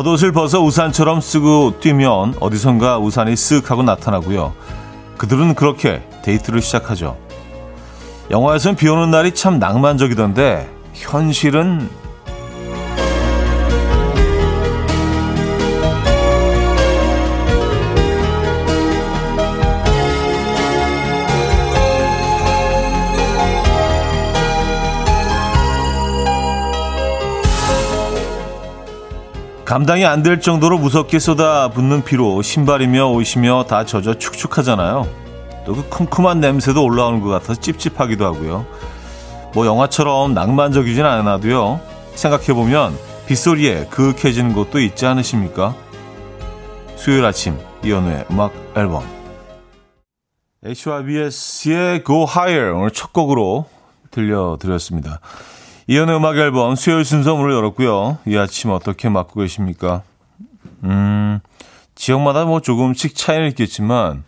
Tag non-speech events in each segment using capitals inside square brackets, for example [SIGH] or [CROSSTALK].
겉옷을 벗어 우산처럼 쓰고 뛰면 어디선가 우산이 쓱 하고 나타나고요. 그들은 그렇게 데이트를 시작하죠. 영화에선 비 오는 날이 참 낭만적이던데 현실은 감당이 안 될 정도로 무섭게 쏟아붓는 비로 신발이며 옷이며 다 젖어 축축하잖아요. 또 그 쿰쿰한 냄새도 올라오는 것 같아서 찝찝하기도 하고요. 뭐 영화처럼 낭만적이진 않아도요. 생각해보면 빗소리에 그윽해지는 곳도 있지 않으십니까? 수요일 아침 이연우의 음악 앨범 HYBS의 Go Higher 오늘 첫 곡으로 들려드렸습니다. 이연의 음악 앨범 수요일 순서 문을 열었고요. 이 아침 어떻게 맞고 계십니까? 음, 지역마다 뭐 조금씩 차이는 있겠지만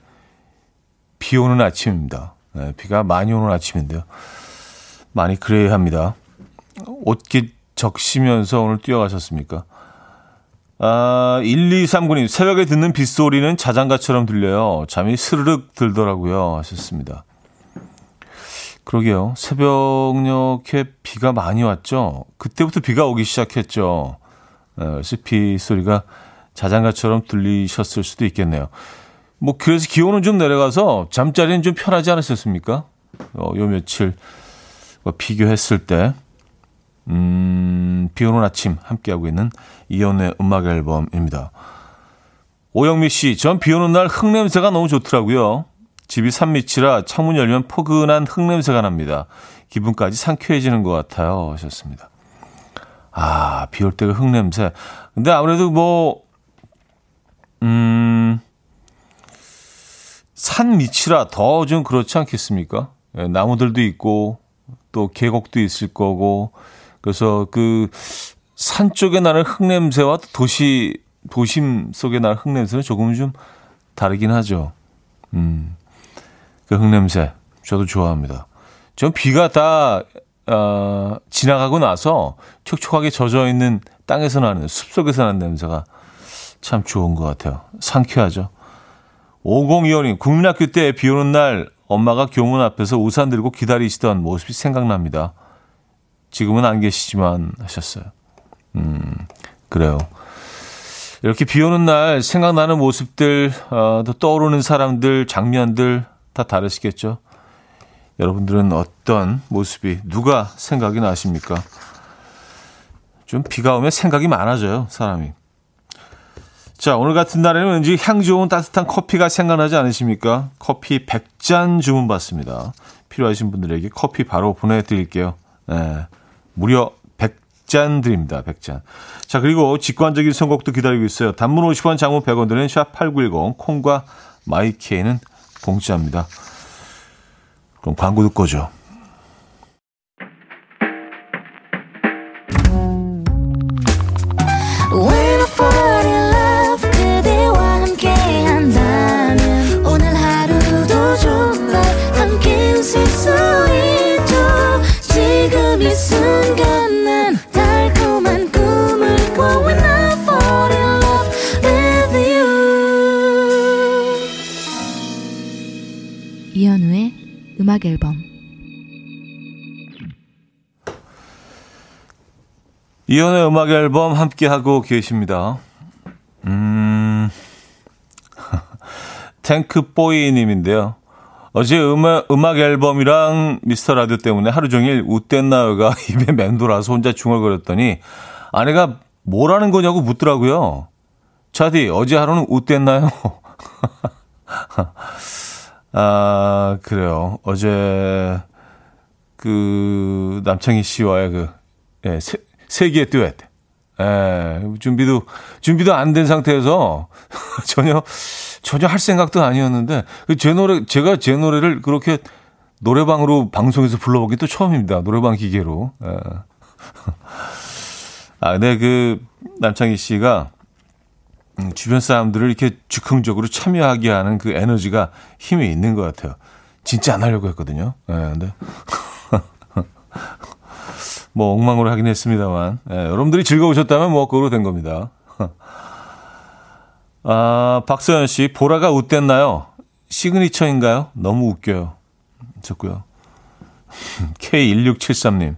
비 오는 아침입니다. 네, 비가 많이 오는 아침인데요. 많이 그래야 합니다. 옷깃 적시면서 오늘 뛰어가셨습니까? 아, 1239님, 새벽에 듣는 빗소리는 자장가처럼 들려요. 잠이 스르륵 들더라고요. 하셨습니다. 그러게요. 새벽녘에 비가 많이 왔죠. 그때부터 비가 오기 시작했죠. 네, 그래서 비 소리가 자장가처럼 들리셨을 수도 있겠네요. 뭐 그래서 기온은 좀 내려가서 잠자리는 좀 편하지 않으셨습니까? 어, 요 며칠 비교했을 때, 음, 비 오는 아침 함께하고 있는 이연의 음악 앨범입니다. 오영미 씨, 전 비 오는 날 흙냄새가 너무 좋더라고요. 집이 산밑이라 창문 열면 포근한 흙냄새가 납니다. 기분까지 상쾌해지는 것 같아요. 하셨습니다. 아, 비 올 때가 흙냄새. 근데 아무래도 뭐, 음, 산 밑이라 더 좀 그렇지 않겠습니까? 예, 나무들도 있고, 또 계곡도 있을 거고, 그래서 그 산 쪽에 나는 흙냄새와 도시, 도심 속에 나는 흙냄새는 조금 좀 다르긴 하죠. 음. 그 흙냄새 저도 좋아합니다. 전 비가 다 어, 지나가고 나서 촉촉하게 젖어 있는 땅에서 나는 숲 속에서 나는 냄새가 참 좋은 것 같아요. 상쾌하죠. 5025님 국민학교 때 비 오는 날 엄마가 교문 앞에서 우산 들고 기다리시던 모습이 생각납니다. 지금은 안 계시지만 하셨어요. 음, 그래요. 이렇게 비 오는 날 생각나는 모습들, 어, 또 떠오르는 사람들, 장면들 다 다르시겠죠? 여러분들은 어떤 모습이 누가 생각이 나십니까? 좀 비가 오면 생각이 많아져요, 사람이. 자, 오늘 같은 날에는 왠지 향 좋은 따뜻한 커피가 생각나지 않으십니까? 커피 100잔 주문 받습니다. 필요하신 분들에게 커피 바로 보내드릴게요. 네, 무려 100잔 드립니다. 100잔. 자, 그리고 직관적인 선곡도 기다리고 있어요. 단문 50원, 장문 100원 드는 샵8910, 콩과 마이케이는 공짜입니다. 그럼 광고 듣고 오죠. 음악 앨범 이연의 음악 앨범 함께 하고 계십니다. 음, [LAUGHS] 탱크 보이 님인데요. 어제 음악, 음악 앨범이랑 미스터 라디오 때문에 하루 종일 웃댔나요가 [LAUGHS] 입에 맴돌아서 혼자 중얼거렸더니 아내가 뭐라는 거냐고 묻더라고요. 차디, 어제 하루는 웃댔나요? [LAUGHS] 아, 그래요. 어제 그 남창희 씨와의 그 예, 세, 세계의 듀엣. 예, 준비도 준비도 안 된 상태에서 [LAUGHS] 전혀 전혀 할 생각도 아니었는데 그제 노래 제가 제 노래를 그렇게 노래방으로 방송에서 불러보기 또 처음입니다. 노래방 기계로. 예. [LAUGHS] 아, 근데 그 남창희 씨가 음, 주변 사람들을 이렇게 즉흥적으로 참여하게 하는 그 에너지가 힘이 있는 것 같아요. 진짜 안 하려고 했거든요. 예, 네, 근데. [LAUGHS] 뭐, 엉망으로 하긴 했습니다만. 예, 여러분들이 즐거우셨다면 뭐, 그거로 된 겁니다. [LAUGHS] 아, 박서연 씨, 보라가 웃댔나요? 시그니처인가요? 너무 웃겨요. 좋고요. [LAUGHS] K1673님.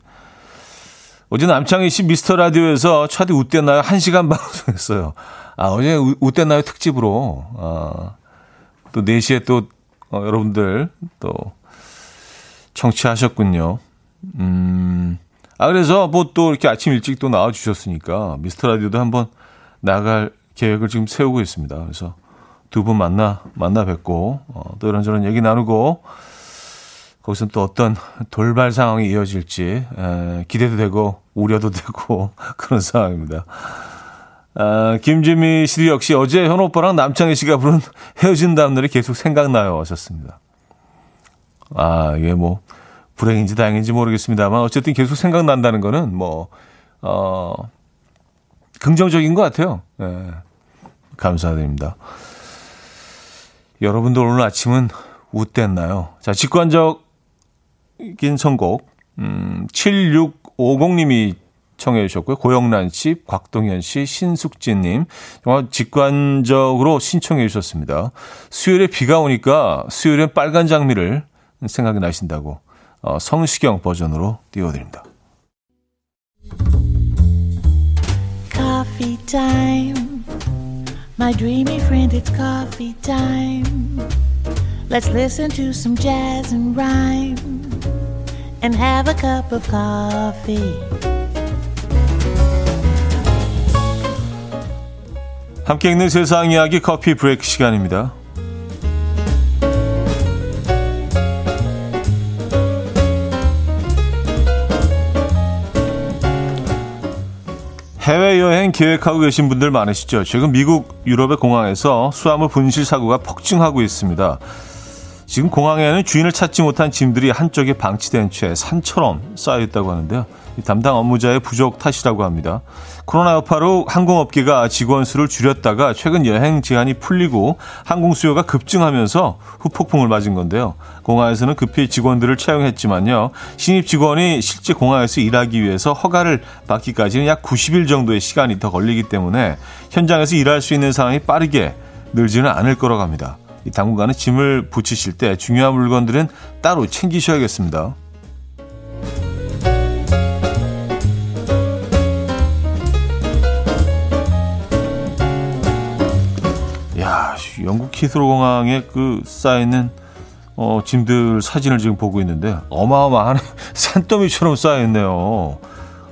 어제 남창희 씨 미스터 라디오에서 차디 웃댔나요? 1시간 방송했어요. 아, 어제 웃댔나요? 특집으로. 아, 또 4시에 또, 어, 여러분들 또 청취하셨군요. 음, 아, 그래서 뭐 또 이렇게 아침 일찍 또 나와주셨으니까 미스터 라디오도 한번 나갈 계획을 지금 세우고 있습니다. 그래서 두 분 만나, 만나 뵙고, 어, 또 이런저런 얘기 나누고, 거기서 또 어떤 돌발 상황이 이어질지, 에, 기대도 되고, 우려도 되고, [LAUGHS] 그런 상황입니다. 아, 김지미 씨도 역시 어제 현 오빠랑 남창희 씨가 부른 [LAUGHS] 헤어진다는 노래 계속 생각나요. 하셨습니다. 아, 이게 뭐, 불행인지 다행인지 모르겠습니다만, 어쨌든 계속 생각난다는 거는 뭐, 어, 긍정적인 것 같아요. 네. 감사드립니다. 여러분들 오늘 아침은 웃댔나요? 자, 직관적인 선곡, 음, 7650님이 청해 주셨고요. 고영란 씨, 곽동현 씨, 신숙진 님. 정말 직관적으로 신청해 주셨습니다. 수요일에 비가 오니까 수요일엔 빨간 장미를 생각이 나신다고 어, 성시경 버전으로 띄워드립니다. Coffee time. My dreamy friend, it's coffee time. Let's listen to some jazz and rhyme and have a cup of coffee. 함께 읽는 세상 이야기 커피 브레이크 시간입니다. 해외여행 계획하고 계신 분들 많으시죠? 최근 미국, 유럽의 공항에서 수화물 분실 사고가 폭증하고 있습니다. 지금 공항에는 주인을 찾지 못한 짐들이 한쪽에 방치된 채 산처럼 쌓여 있다고 하는데요. 담당 업무자의 부족 탓이라고 합니다. 코로나 여파로 항공업계가 직원 수를 줄였다가 최근 여행 제한이 풀리고 항공 수요가 급증하면서 후폭풍을 맞은 건데요. 공항에서는 급히 직원들을 채용했지만요. 신입 직원이 실제 공항에서 일하기 위해서 허가를 받기까지는 약 90일 정도의 시간이 더 걸리기 때문에 현장에서 일할 수 있는 상황이 빠르게 늘지는 않을 거라고 합니다. 당분간은 짐을 붙이실 때 중요한 물건들은 따로 챙기셔야겠습니다. 영국 히스로 공항에 그 쌓여있는 어, 짐들 사진을 지금 보고 있는데 어마어마한 [LAUGHS] 산더미처럼 쌓여있네요.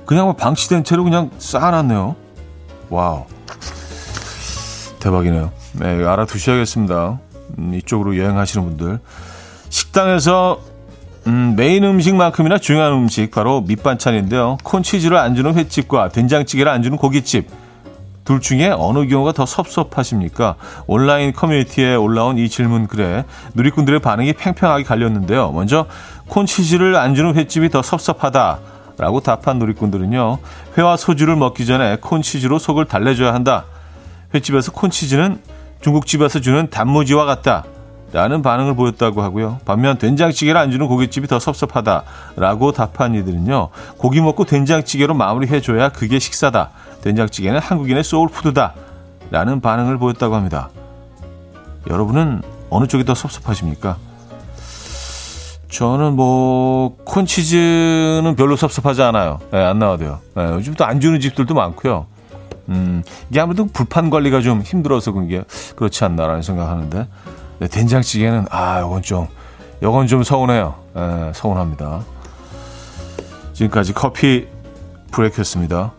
그냥 뭐 방치된 채로 그냥 쌓아놨네요. Wow. 대박이네요. 네, 알아두셔야겠습니다. 음, 이쪽으로 여행하시는 분들. 식당에서 음, 메인 음식만큼이나 중요한 음식 바로 밑반찬인데요. 콘치즈를 안 주는 횟집과 된장찌개를 안 주는 고깃집. 둘 중에 어느 경우가 더 섭섭하십니까? 온라인 커뮤니티에 올라온 이 질문 글에 누리꾼들의 반응이 팽팽하게 갈렸는데요. 먼저 콘치즈를 안 주는 횟집이 더 섭섭하다. 라고 답한 누리꾼들은요. 회와 소주를 먹기 전에 콘치즈로 속을 달래줘야 한다. 횟집에서 콘치즈는 중국집에서 주는 단무지와 같다. 라는 반응을 보였다고 하고요. 반면 된장찌개를 안 주는 고깃집이 더 섭섭하다라고 답한 이들은요. 고기 먹고 된장찌개로 마무리해줘야 그게 식사다. 된장찌개는 한국인의 소울푸드다. 라는 반응을 보였다고 합니다. 여러분은 어느 쪽이 더 섭섭하십니까? 저는 뭐 콘치즈는 별로 섭섭하지 않아요. 네, 안 나와도요. 네, 요즘 또 안 주는 집들도 많고요. 음, 이게 아무래도 불판 관리가 좀 힘들어서 그런 게 그렇지 않나라는 생각하는데 네, 된장찌개는 아, 요건 좀 요건 좀 서운해요. 네, 서운합니다. 지금까지 커피 브레이크였습니다.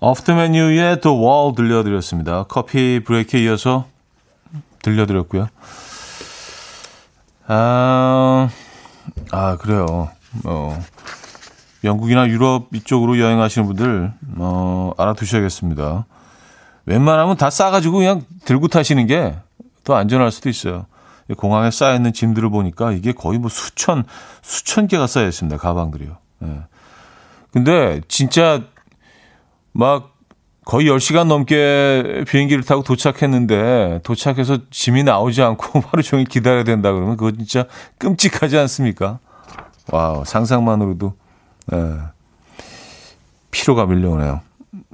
오프터 메뉴의 The 들려드렸습니다. 커피 브레이크에 이어서 들려드렸고요. 아, 아 그래요. 어, 영국이나 유럽 이쪽으로 여행하시는 분들 어, 알아두셔야겠습니다. 웬만하면 다 싸가지고 그냥 들고 타시는 게 더 안전할 수도 있어요. 공항에 쌓여 있는 짐들을 보니까 이게 거의 뭐 수천, 수천 개가 쌓여 있습니다. 가방들이요. 예. 근데 진짜 막 거의 10시간 넘게 비행기를 타고 도착했는데 도착해서 짐이 나오지 않고 [LAUGHS] 하루 종일 기다려야 된다 그러면 그거 진짜 끔찍하지 않습니까? Wow, 상상만으로도 예, 피로가 밀려오네요.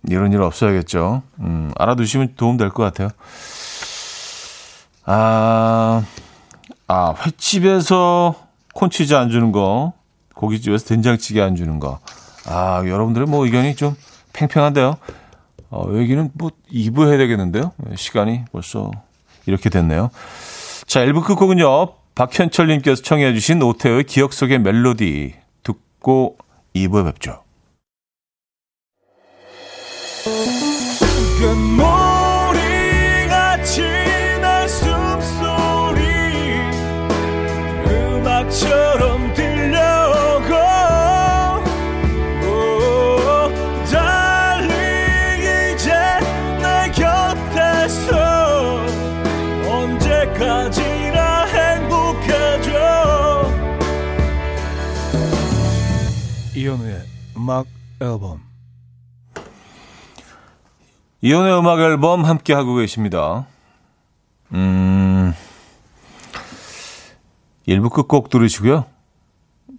이런 일 없어야겠죠. 음, 알아두시면 도움 될 것 같아요. 아, 아, 횟집에서 콘치즈 안 주는 거, 고깃집에서 된장찌개 안 주는 거. 아, 여러분들의 뭐 의견이 좀 팽팽한데요. 어, 여기는 뭐 2부 해야 되겠는데요. 시간이 벌써 이렇게 됐네요. 자, 1부 끝곡은요. 박현철님께서 청해 주신 오태오의 기억 속의 멜로디 듣고 2부에 뵙죠. 이현우의 음악 앨범 이현우의 음악 앨범 함께 하고 계십니다. 음, 1부 끝곡 들으시고요.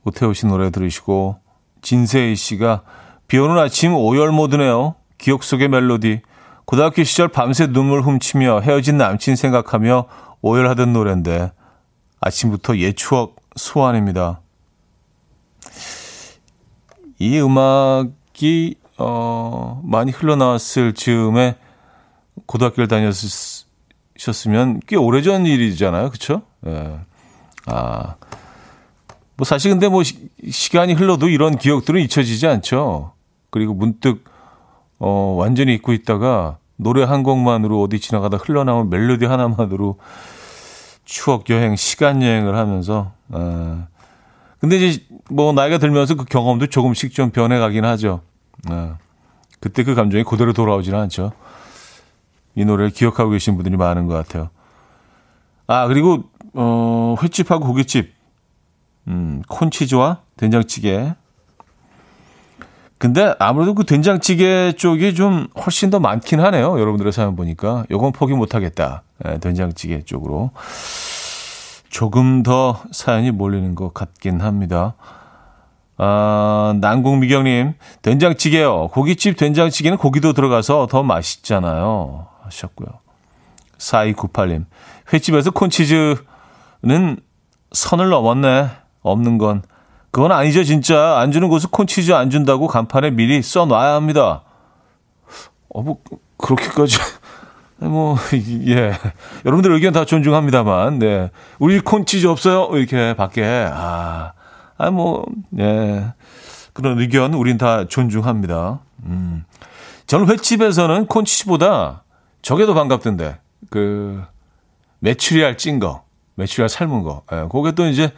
오태호 씨 노래 들으시고 진세희 씨가 비 오는 아침 오열 모드네요. 기억 속의 멜로디. 고등학교 시절 밤새 눈물 훔치며 헤어진 남친 생각하며 오열하던 노래인데 아침부터 옛 추억 소환입니다. 이 음악이 어, 많이 흘러나왔을 즈음에 고등학교를 다녔었으면 꽤 오래전 일이잖아요. 그쵸? 예. 아. 뭐 사실 근데 뭐 시, 시간이 흘러도 이런 기억들은 잊혀지지 않죠. 그리고 문득 어, 완전히 잊고 있다가 노래 한 곡만으로 어디 지나가다 흘러나온 멜로디 하나만으로 추억 여행, 시간 여행을 하면서 어, 근데 이제 뭐 나이가 들면서 그 경험도 조금씩 좀 변해가긴 하죠. 네. 그때 그 감정이 그대로 돌아오지는 않죠. 이 노래를 기억하고 계신 분들이 많은 것 같아요. 아 그리고 어 횟집하고 고깃집, 음 콘치즈와 된장찌개. 근데 아무래도 그 된장찌개 쪽이 좀 훨씬 더 많긴 하네요. 여러분들의 사연 보니까 요건 포기 못하겠다. 네, 된장찌개 쪽으로. 조금 더 사연이 몰리는 것 같긴 합니다. 아, 난국미경님, 된장찌개요. 고깃집 된장찌개는 고기도 들어가서 더 맛있잖아요. 하셨고요. 4298님, 횟집에서 콘치즈는 선을 넘었네. 없는 건. 그건 아니죠, 진짜. 안 주는 곳은 콘치즈 안 준다고 간판에 미리 써놔야 합니다. 어, 뭐, 그렇게까지. 뭐, [LAUGHS] 예. 여러분들 의견 다 존중합니다만, 네. 우리 콘치즈 없어요? 이렇게 밖에. 아, 아, 뭐, 예. 그런 의견 우린 다 존중합니다. 음. 저는 횟집에서는 콘치즈보다 저게 더 반갑던데. 그, 메추리알 찐 거. 메추리알 삶은 거. 예. 그게 또 이제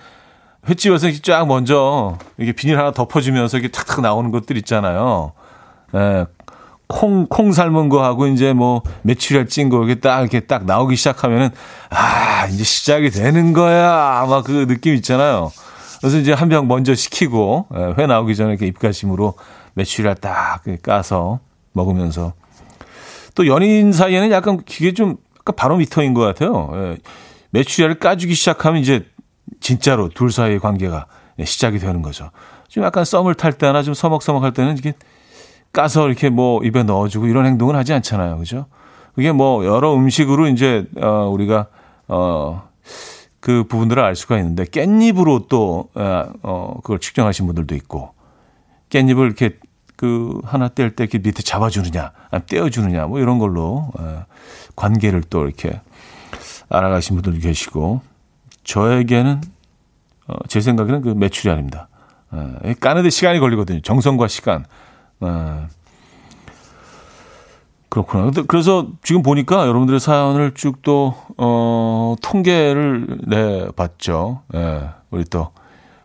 횟집에서 쫙 먼저 이게 비닐 하나 덮어주면서 이게 탁탁 나오는 것들 있잖아요. 예. 콩, 콩 삶은 거하고 이제 뭐 메추리알 찐거 이렇게 딱 이렇게 딱 나오기 시작하면은 아, 이제 시작이 되는 거야. 아마 그 느낌 있잖아요. 그래서 이제 한 병 먼저 시키고 예, 회 나오기 전에 이렇게 입가심으로 메추리알 딱 까서 먹으면서 또 연인 사이에는 약간 그게 좀 약간 바로 미터인 것 같아요. 예, 메추리알을 까주기 시작하면 이제 진짜로 둘 사이의 관계가 시작이 되는 거죠. 좀 약간 썸을 탈 때나 좀 서먹서먹할 때는 이게 까서 이렇게 뭐 입에 넣어주고 이런 행동을 하지 않잖아요. 그죠? 그게 뭐 여러 음식으로 이제, 어, 우리가, 어, 그 부분들을 알 수가 있는데 깻잎으로 또, 어, 어 그걸 측정하신 분들도 있고 깻잎을 이렇게 그 하나 뗄 때 이렇게 밑에 잡아주느냐, 떼어주느냐, 뭐 이런 걸로, 어, 관계를 또 이렇게 알아가신 분들도 계시고 저에게는, 어, 제 생각에는 그 매출이 아닙니다. 어, 까는데 시간이 걸리거든요. 정성과 시간. 네. 그렇구나. 근데 그래서 지금 보니까 여러분들의 사연을 쭉 또, 어, 통계를 내봤죠. 예. 우리 또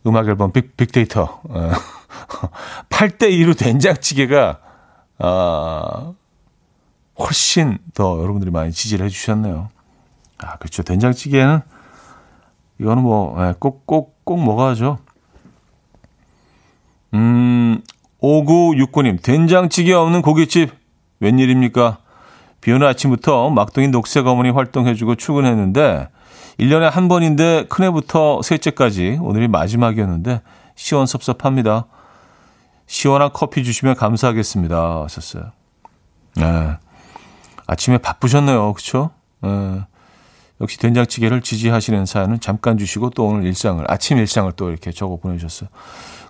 음악 앨범 빅, 빅데이터. 예. [LAUGHS] 8대 2로 된장찌개가, 아, 훨씬 더 여러분들이 많이 지지를 해주셨네요. 아, 그렇죠. 된장찌개는, 이거는 뭐, 예, 꼭, 꼭, 꼭 먹어야죠. 음, 5969님, 된장찌개 없는 고깃집 웬일입니까? 비 오는 아침부터 막둥이 녹색 어머니 활동해주고 출근했는데 1년에 한 번인데 큰애부터 셋째까지 오늘이 마지막이었는데 시원섭섭합니다. 시원한 커피 주시면 감사하겠습니다. 하셨어요. 네. 아침에 바쁘셨네요. 그쵸? 네. 역시 된장찌개를 지지하시는 사연은 잠깐 주시고 또 오늘 일상을, 아침 일상을 또 이렇게 적어 보내주셨어요.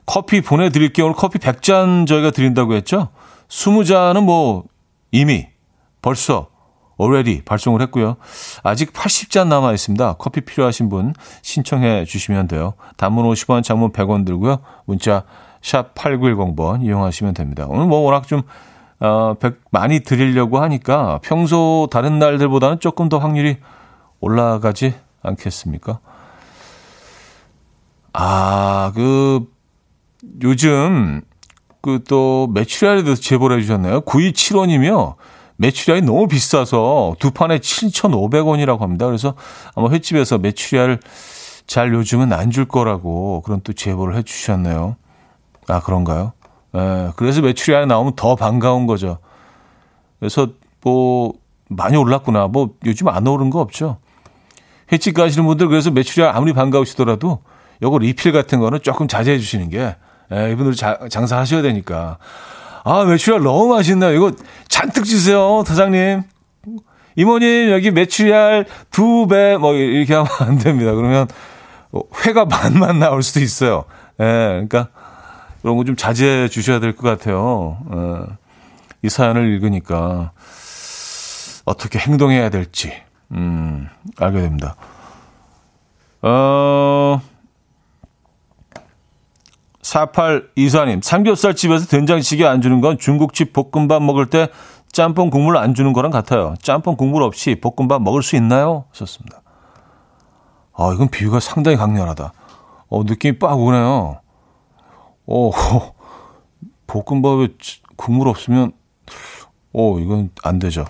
커피 보내드릴게요. 오늘 커피 100잔 저희가 드린다고 했죠? 20잔은 뭐 이미 벌써 already 발송을 했고요. 아직 80잔 남아 있습니다. 커피 필요하신 분 신청해 주시면 돼요. 단문 50원, 장문 100원 들고요. 문자 샵 8910번 이용하시면 됩니다. 오늘 뭐 워낙 좀 어, 100 많이 드리려고 하니까 평소 다른 날들보다는 조금 더 확률이 올라가지 않겠습니까? 아, 그 요즘 그 또 매출알에 대해서 제보를 해 주셨네요. 9275님이요. 매출알이 너무 비싸서 두 판에 7,500원이라고 합니다. 그래서 아마 횟집에서 매출알 잘 요즘은 안 줄 거라고 그런 또 제보를 해 주셨네요. 아, 그런가요? 예, 그래서 매출이 나오면 더 반가운 거죠. 그래서 뭐 많이 올랐구나. 뭐 요즘 안 오른 거 없죠. 횟집 가시는 분들 그래서 매출이 아무리 반가우시더라도 요거 리필 같은 거는 조금 자제해 주시는 게 예, 이분들 자, 장사하셔야 되니까. 아, 매출이 너무 맛있네요. 이거 잔뜩 주세요, 사장님. 이모님, 여기 매출이 두 배, 뭐, 이렇게 하면 안 됩니다. 그러면 회가 반만 나올 수도 있어요. 예, 그러니까 그런 거 좀 자제해 주셔야 될 것 같아요. 예, 이 사연을 읽으니까 어떻게 행동해야 될지, 음, 알게 됩니다. 어, 4824님, 삼겹살 집에서 된장찌개 안 주는 건 중국집 볶음밥 먹을 때 짬뽕 국물 안 주는 거랑 같아요. 짬뽕 국물 없이 볶음밥 먹을 수 있나요? 하셨습니다. 아, 이건 비유가 상당히 강렬하다. 어, 느낌이 빡 오네요. 어, [LAUGHS] 볶음밥에 국물 없으면, 어, 이건 안 되죠.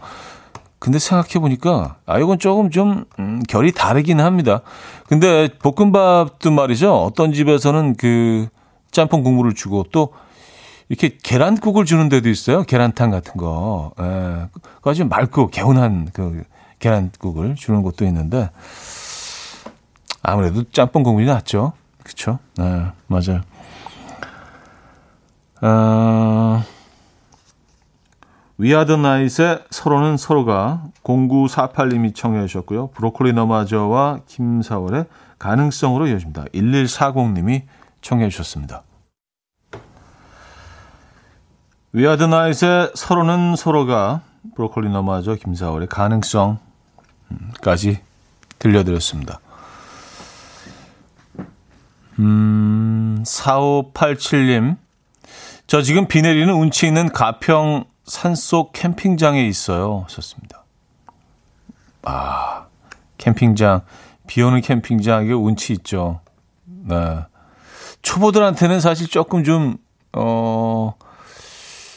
근데 생각해보니까, 아, 이건 조금 좀, 음, 결이 다르긴 합니다. 근데 볶음밥도 말이죠. 어떤 집에서는 그, 짬뽕 국물을 주고 또 이렇게 계란국을 주는 데도 있어요. 계란탕 같은 거. 예. 아주 맑고 개운한 그 계란국을 주는 곳도 있는데 아무래도 짬뽕 국물이 낫죠. 그쵸? 네, 맞아요. 어, 위아더 나잇의 서로는 서로가 0948님이 청해 주셨고요. 브로콜리 너마저와 김사월의 가능성으로 이어집니다. 1140님이 청해 주셨습니다. 위아드 나잇의 서로는 서로가 브로콜리 너마저 김사월의 가능성까지 들려드렸습니다. 음, 4587님. 저 지금 비 내리는 운치 있는 가평 산속 캠핑장에 있어요. 하셨습니다. 아, 캠핑장. 비 오는 캠핑장, 이게 운치 있죠. 네. 초보들한테는 사실 조금 좀, 어,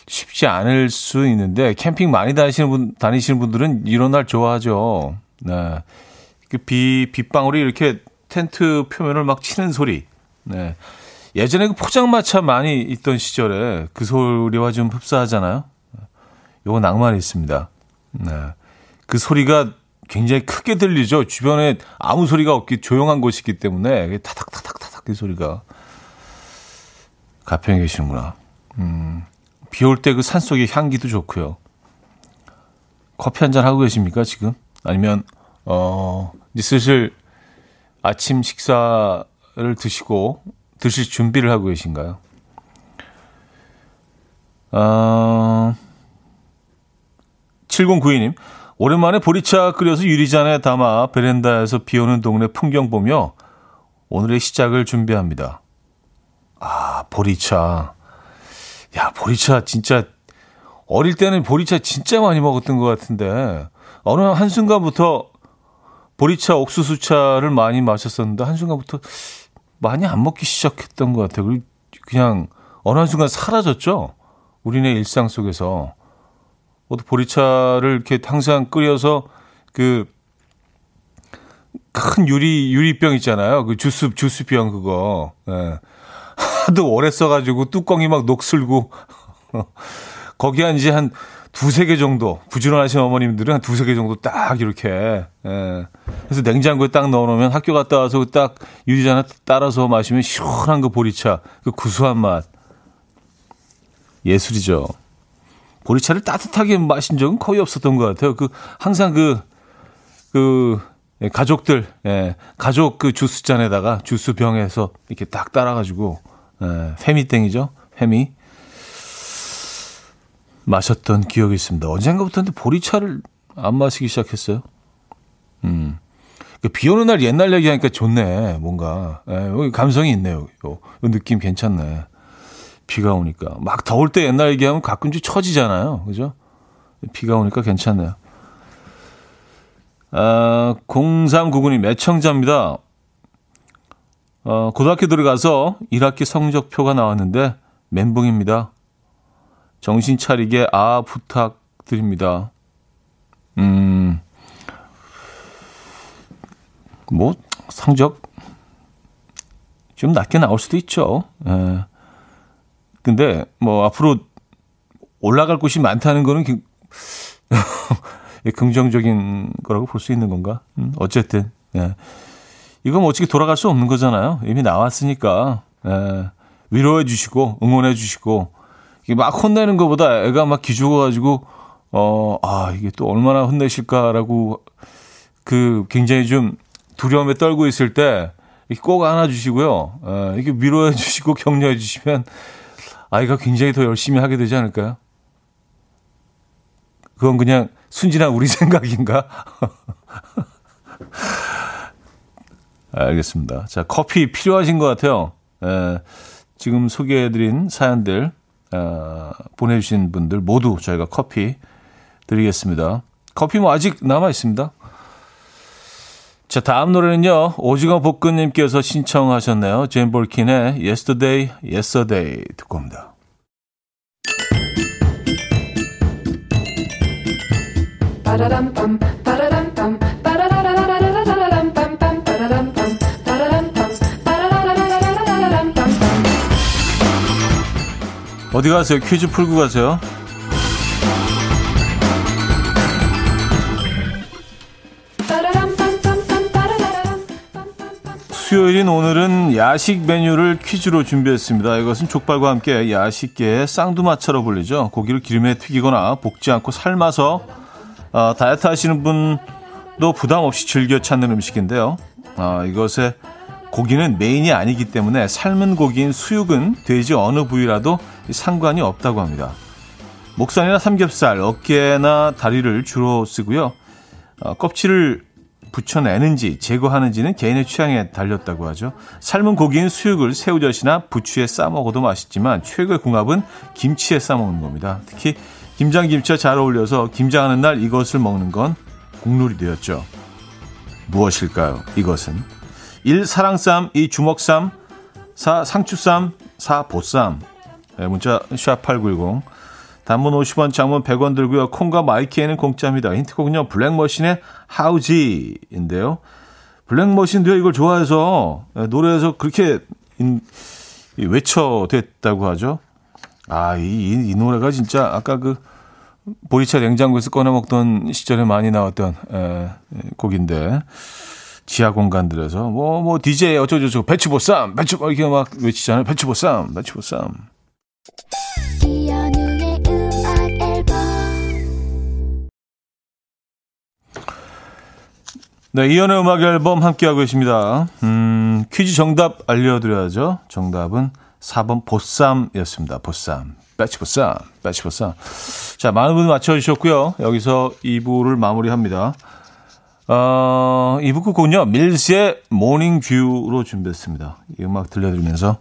쉽지 않을 수 있는데, 캠핑 많이 다니시는 분, 다니시는 분들은 이런 날 좋아하죠. 네. 그 비, 빗방울이 이렇게 텐트 표면을 막 치는 소리. 네. 예전에 그 포장마차 많이 있던 시절에 그 소리와 좀 흡사하잖아요. 요거 낭만이 있습니다. 네. 그 소리가 굉장히 크게 들리죠. 주변에 아무 소리가 없기 조용한 곳이기 때문에 타닥타닥타닥 그 소리가 가평에 계시는구나. 음, 비 올 때 그 산속의 향기도 좋고요. 커피 한 잔 하고 계십니까, 지금? 아니면, 어, 이제 슬슬 아침 식사를 드시고 드실 준비를 하고 계신가요? 어, 7092님, 오랜만에 보리차 끓여서 유리잔에 담아 베란다에서 비 오는 동네 풍경 보며 오늘의 시작을 준비합니다. 아, 보리차. 야, 보리차 진짜 어릴 때는 보리차 진짜 많이 먹었던 것 같은데 어느 한순간부터 보리차, 옥수수차를 많이 마셨었는데 한순간부터 많이 안 먹기 시작했던 것 같아요. 그리고 그냥 어느 한순간 사라졌죠. 우리네 일상 속에서. 보리차를 이렇게 항상 끓여서 그 큰 유리 유리병 있잖아요. 그 주스 주스병 그거. 예. 하도 오래 써가지고 뚜껑이 막 녹슬고 [LAUGHS] 거기 한 이제 한 두세 개 정도 부지런하신 어머님들은 한 두세 개 정도 딱 이렇게 예. 그래서 냉장고에 딱 넣어놓으면 학교 갔다 와서 딱 유리잔에 따라서 마시면 시원한 그 보리차 그 구수한 맛 예술이죠. 보리차를 따뜻하게 마신 적은 거의 없었던 것 같아요. 그 항상 그, 그, 예, 가족들, 예, 가족 그 주스잔에다가 주스병에서 이렇게 딱 따라가지고, 예, 페미땡이죠. 페미. 마셨던 기억이 있습니다. 언젠가부터 보리차를 안 마시기 시작했어요. 음. 그비 오는 날 옛날 얘기하니까 좋네, 뭔가. 예, 감성이 있네요. 요, 요 느낌 괜찮네. 비가 오니까. 막 더울 때 옛날 얘기하면 가끔씩 처지잖아요. 그죠? 비가 오니까 괜찮네요. 아, 0399님, 애청자입니다. 어, 고등학교 들어가서 1학기 성적표가 나왔는데 멘붕입니다. 정신 차리게 아 부탁드립니다. 음, 뭐 성적 좀 낮게 나올 수도 있죠. 예. 근데 뭐 앞으로 올라갈 곳이 많다는 거는 [LAUGHS] 긍정적인 거라고 볼 수 있는 건가? 음, 어쨌든 예. 이건 뭐 어떻게 돌아갈 수 없는 거잖아요. 이미 나왔으니까 예. 위로해 주시고 응원해 주시고 이게 막 혼내는 것보다 애가 막 기죽어가지고 어, 아 이게 또 얼마나 혼내실까라고 그 굉장히 좀 두려움에 떨고 있을 때 꼭 안아주시고요. 예, 이렇게 위로해 주시고 격려해 주시면 아이가 굉장히 더 열심히 하게 되지 않을까요? 그건 그냥 순진한 우리 [LAUGHS] 생각인가? [LAUGHS] 알겠습니다. 자, 커피 필요하신 것 같아요. 에, 지금 소개해드린 사연들 어, 보내주신 분들 모두 저희가 커피 드리겠습니다. 커피 뭐 아직 남아 있습니다. 자, 다음 노래는요. 오징어 볶음님께서 신청하셨네요. 제인 볼킨의 Yesterday, Yesterday 듣고 옵니다. 어디 가세요? 퀴즈 풀고 가세요. 수요일인 오늘은 야식 메뉴를 퀴즈로 준비했습니다. 이것은 족발과 함께 야식계의 쌍두마차로 불리죠. 고기를 기름에 튀기거나 볶지 않고 삶아서 어, 다이어트 하시는 분도 부담 없이 즐겨 찾는 음식인데요. 어, 이것의 고기는 메인이 아니기 때문에 삶은 고기인 수육은 돼지 어느 부위라도 상관이 없다고 합니다. 목살이나 삼겹살, 어깨나 다리를 주로 쓰고요. 어, 껍질을 붙여내는지 제거하는지는 개인의 취향에 달렸다고 하죠. 삶은 고기인 수육을 새우젓이나 부추에 싸 먹어도 맛있지만 최고의 궁합은 김치에 싸 먹는 겁니다. 특히 김장 김치와 잘 어울려서 김장하는 날 이것을 먹는 건 국룰이 되었죠. 무엇일까요? 이것은 1. 사랑쌈 2. 주먹쌈 4. 상추쌈 4. 보쌈 네, 문자 샵8910 단문 50원, 장문 100원 들고요. 콩과 마이키에는 공짜입니다. 힌트곡은요. 블랙머신의 하우지인데요. 블랙머신도요. 이걸 좋아해서 예, 노래에서 그렇게 인, 외쳐됐다고 하죠. 아, 이, 이, 이, 노래가 진짜 아까 그 보리차 냉장고에서 꺼내 먹던 시절에 많이 나왔던 에, 에, 곡인데 지하 공간들에서 뭐뭐 뭐 DJ 어쩌고저쩌고 배추보쌈 배추 이렇게 막 외치잖아요. 배추보쌈 배추보쌈. 네, 이연의 음악 앨범 함께하고 계십니다. 음, 퀴즈 정답 알려드려야죠. 정답은 4번 보쌈이었습니다. 보쌈. 배치보쌈, 배치보쌈. 자, 많은 분들 맞춰주셨고요. 여기서 2부를 마무리합니다. 어, 2부 끝곡은요, 밀스의 Morning View로 준비했습니다. 이 음악 들려드리면서,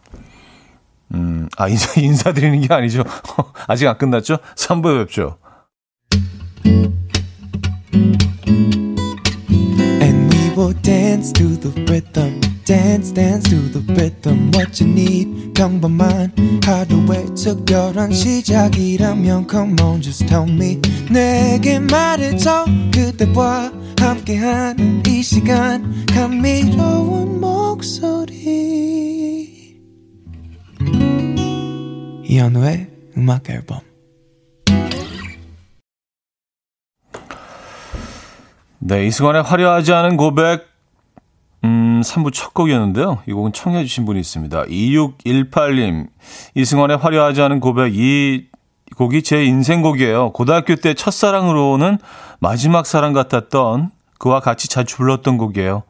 음, 아, 인사, [LAUGHS] 인사드리는 게 아니죠. [LAUGHS] 아직 안 끝났죠? 3부에 뵙죠. will dance to the rhythm. Dance, dance to the rhythm. What you need, 평범한 하루의 특별한 시작이라면 Come on, just tell me. 내게 말해줘. 그대와 함께한 이 시간. 감미로운 목소리. 이현우의 음악 앨범. 네, 이승환의 화려하지 않은 고백, 음, 3부 첫 곡이었는데요. 이 곡은 청해 주신 분이 있습니다. 2618님, 이승환의 화려하지 않은 고백, 이, 곡이 제 인생곡이에요. 고등학교 때 첫사랑으로는 마지막 사랑 같았던 그와 같이 자주 불렀던 곡이에요.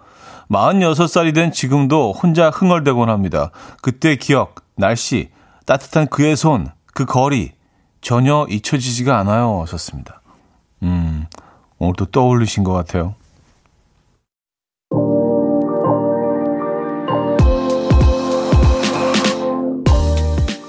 46살이 된 지금도 혼자 흥얼대곤 합니다. 그때 기억, 날씨, 따뜻한 그의 손, 그 거리 전혀 잊혀지지가 않아요. 하셨습니다. 음, 오늘 또 떠올리신 것 같아요.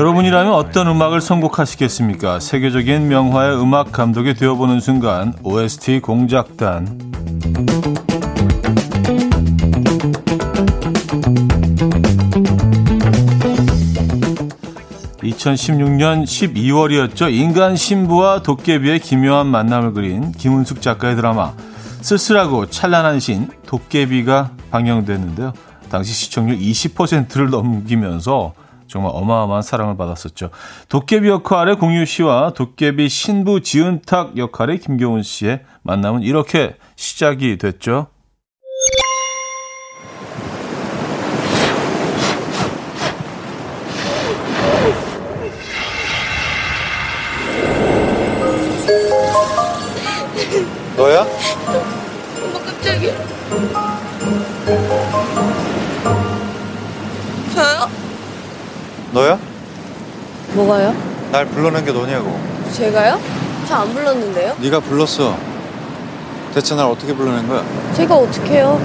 여러분이라면 어떤 음악을 선곡하시겠습니까? 세계적인 명화의 음악 감독이 되어보는 순간 OST 공작단 2016년 12월이었죠. 인간 신부와 도깨비의 기묘한 만남을 그린 김은숙 작가의 드라마 쓸쓸하고 찬란한 신 도깨비가 방영됐는데요. 당시 시청률 20%를 넘기면서 정말 어마어마한 사랑을 받았었죠. 도깨비 역할의 공유 씨와 도깨비 신부 지은탁 역할의 김경훈 씨의 만남은 이렇게 시작이 됐죠. 너야? 날 불러낸 게 너냐고. 제가요? 저 안 불렀는데요? 네가 불렀어. 대체 날 어떻게 불러낸 거야? 제가 어떡해요?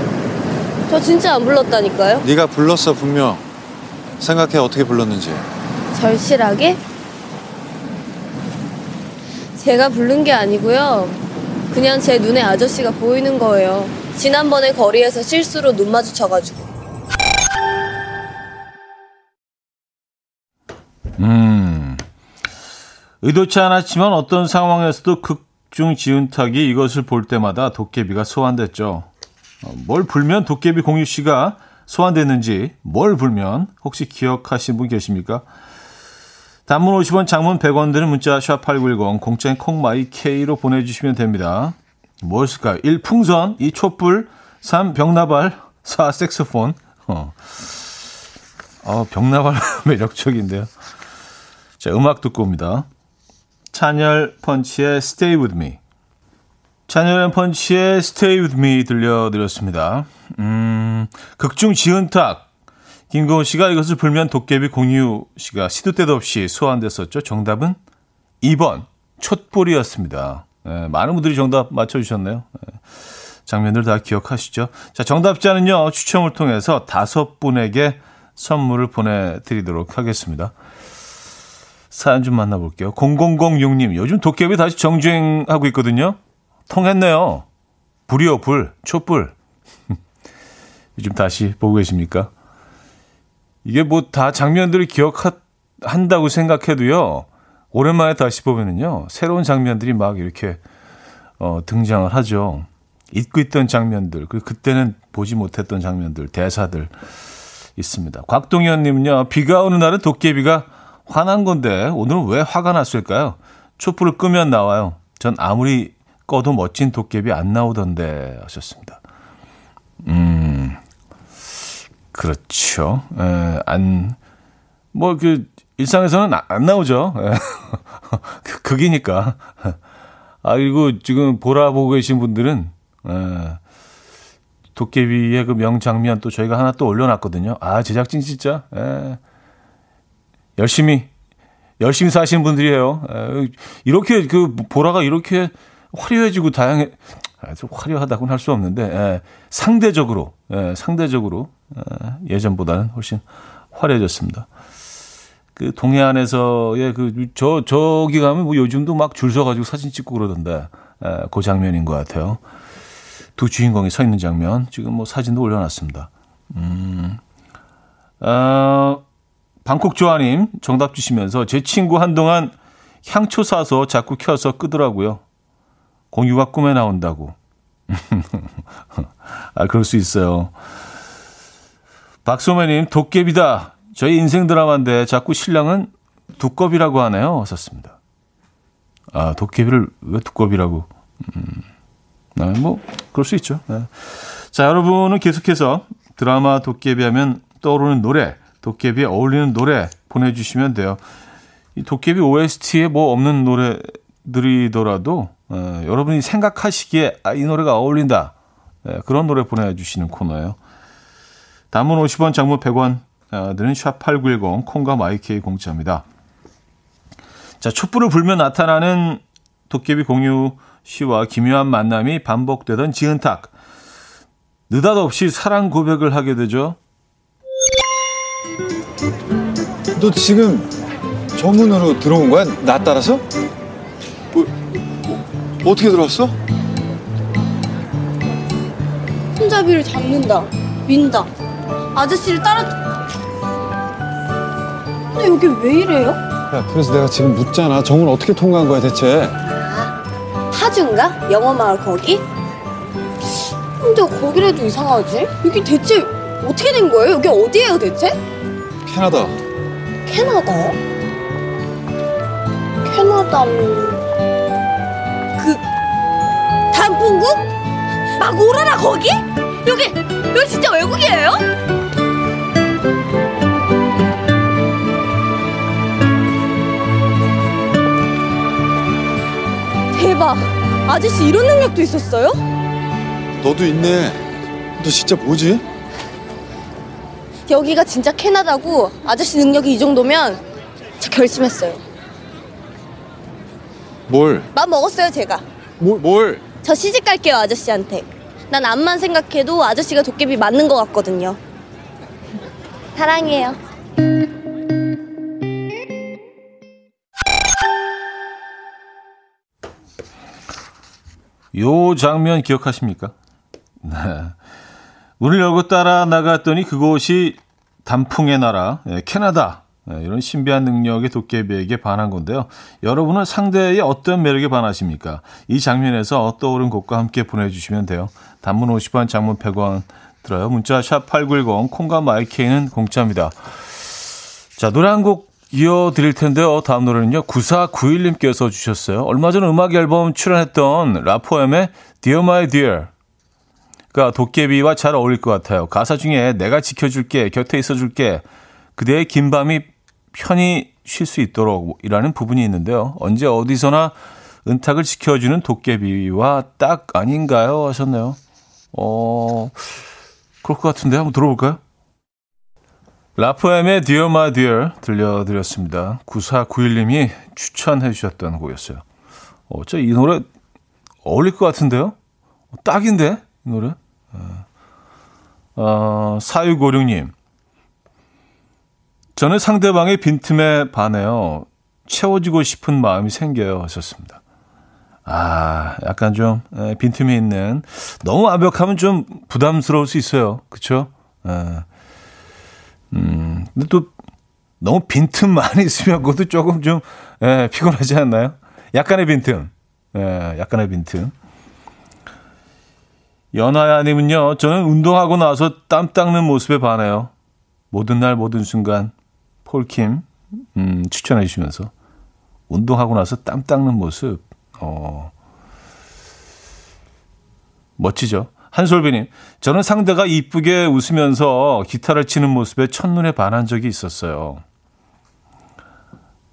저 진짜 안 불렀다니까요? 네가 불렀어 분명. 생각해 어떻게 불렀는지. 절실하게? 제가 부른 게 아니고요. 그냥 제 눈에 아저씨가 보이는 거예요. 지난번에 거리에서 실수로 눈 마주쳐가지고. 음. 의도치 않았지만 어떤 상황에서도 극중 지은탁이 이것을 볼 때마다 도깨비가 소환됐죠. 어, 뭘 불면 도깨비 공유 씨가 소환됐는지, 뭘 불면 혹시 기억하신 분 계십니까? 단문 50원, 장문 100원 드는 문자 샵8910, 공짜인 콩 마이 K로 보내주시면 됩니다. 무엇일까요? 1. 풍선, 2. 촛불, 3. 병나발, 4. 색소폰. 어, 어 병나발 [LAUGHS] 매력적인데요. 자, 음악 듣고 옵니다. 찬열 펀치의 Stay With Me. 찬열 and 펀치의 Stay With Me 들려드렸습니다. 음, 극중 지은탁. 김고은 씨가 이것을 불면 도깨비 공유 씨가 시도 때도 없이 소환됐었죠. 정답은 2번 촛불이었습니다. 예, 많은 분들이 정답 맞춰주셨네요. 예, 장면들 다 기억하시죠? 자, 정답자는요, 추첨을 통해서 다섯 분에게 선물을 보내드리도록 하겠습니다. 사연 좀 만나볼게요. 0006님, 요즘 도깨비 다시 정주행하고 있거든요. 통했네요. 불이요, 불, 촛불. [LAUGHS] 요즘 다시 보고 계십니까? 이게 뭐 다 장면들을 기억한다고 생각해도요, 오랜만에 다시 보면은요, 새로운 장면들이 막 이렇게, 어, 등장을 하죠. 잊고 있던 장면들, 그리고 그때는 보지 못했던 장면들, 대사들 있습니다. 곽동현 님은요, 비가 오는 날은 도깨비가 화난 건데, 오늘은 왜 화가 났을까요? 촛불을 끄면 나와요. 전 아무리 꺼도 멋진 도깨비 안 나오던데 하셨습니다. 음, 그렇죠. 에, 안, 뭐, 그, 일상에서는 아- 안 나오죠. 에, [LAUGHS] 그- 극이니까. 아, 그리고 지금 보라 보고 계신 분들은, 에, 도깨비의 그 명장면 또 저희가 하나 또 올려놨거든요. 아, 제작진 진짜, 에, 열심히, 열심히 사시는 분들이에요. 에, 이렇게 그 보라가 이렇게 화려해지고 다양해, 아, 좀 화려하다고는 할 수 없는데, 예, 상대적으로, 예, 상대적으로, 예, 예전보다는 훨씬 화려해졌습니다. 그 동해안에서의 그, 저, 저기 가면 뭐 요즘도 막 줄 서가지고 사진 찍고 그러던데, 예, 그 장면인 것 같아요. 두 주인공이 서 있는 장면, 지금 뭐 사진도 올려놨습니다. 음, 어, 방콕 조아님 정답 주시면서 제 친구 한동안 향초 사서 자꾸 켜서 끄더라고요. 공유가 꿈에 나온다고. [LAUGHS] 아, 그럴 수 있어요. 박소매님, 도깨비다. 저희 인생 드라마인데 자꾸 신랑은 두꺼비라고 하네요. 썼습니다. 아, 도깨비를 왜 두꺼비라고? 음, 아, 뭐, 그럴 수 있죠. 네. 자, 여러분은 계속해서 드라마 도깨비 하면 떠오르는 노래, 도깨비에 어울리는 노래 보내주시면 돼요. 이 도깨비 OST에 뭐 없는 노래들이더라도 어, 여러분이 생각하시기에 아, 이 노래가 어울린다. 예, 그런 노래 보내주시는 코너예요. 단문 50원, 장문 100원 어, 드는 샵8910 콩과 마이케이 공짜입니다. 자, 촛불을 불며 나타나는 도깨비 공유 씨와 기묘한 만남이 반복되던 지은탁. 느닷없이 사랑 고백을 하게 되죠. 너 지금 정문으로 들어온 거야? 나 따라서? 뭐, 어, 어떻게 들어왔어? 손잡이를 잡는다. 민다. 아저씨를 따라. 근데 여기 왜 이래요? 야, 그래서 내가 지금 묻잖아. 정문 어떻게 통과한 거야, 대체? 파주인가? 영어마을 거기? 근데 거기라도 이상하지? 여기 대체 어떻게 된 거예요? 여기 어디예요 대체? 캐나다. 캐나다요? 캐나다면 그 단풍국? 막 오라라 거기? 여기 여기 진짜 외국이에요? 대박 아저씨 이런 능력도 있었어요? 너도 있네. 너 진짜 뭐지? 여기가 진짜 캐나다고 아저씨 능력이 이 정도면 저 결심했어요 뭘? 맘 먹었어요 제가 뭘? 뭘? 저 시집 갈게요 아저씨한테 난 암만 생각해도 아저씨가 도깨비 맞는 것 같거든요 사랑해요 요 장면 기억하십니까? 네. 문을 열고 따라 나갔더니 그곳이 단풍의 나라, 예, 캐나다. 예, 이런 신비한 능력의 도깨비에게 반한 건데요. 여러분은 상대의 어떤 매력에 반하십니까? 이 장면에서 떠오른 곡과 함께 보내주시면 돼요. 단문 50원, 장문 100원 들어요. 문자 샵 8910, 콩과 마이케이는 공짜입니다. 자, 노래 한 곡 이어드릴 텐데요. 다음 노래는요. 9491님께서 주셨어요. 얼마 전 음악 앨범 출연했던 라포엠의 Dear My Dear. 가 도깨비와 잘 어울릴 것 같아요. 가사 중에 내가 지켜줄게, 곁에 있어줄게, 그대의 긴 밤이 편히 쉴 수 있도록 이라는 부분이 있는데요. 언제 어디서나 은탁을 지켜주는 도깨비와 딱 아닌가요? 하셨네요. 어, 그럴 것 같은데 한번 들어볼까요? 라포엠의 Dear My Dear 들려드렸습니다. 9491님이 추천해 주셨던 곡이었어요. 어, 저이 노래 어울릴 것 같은데요? 딱인데, 이 노래? 어, 4656님. 저는 상대방의 빈틈에 반해요. 채워지고 싶은 마음이 생겨요. 하셨습니다. 아, 약간 좀 에, 빈틈이 있는 너무 완벽하면 좀 부담스러울 수 있어요. 그렇죠? 음, 근데 또 너무 빈틈 많이 있으면 그것도 조금 좀 에, 피곤하지 않나요? 약간의 빈틈. 에, 약간의 빈틈. 연하야님은요, 저는 운동하고 나서 땀 닦는 모습에 반해요. 모든 날, 모든 순간, 폴킴, 음, 추천해 주시면서. 운동하고 나서 땀 닦는 모습, 어, 멋지죠. 한솔비님, 저는 상대가 이쁘게 웃으면서 기타를 치는 모습에 첫눈에 반한 적이 있었어요.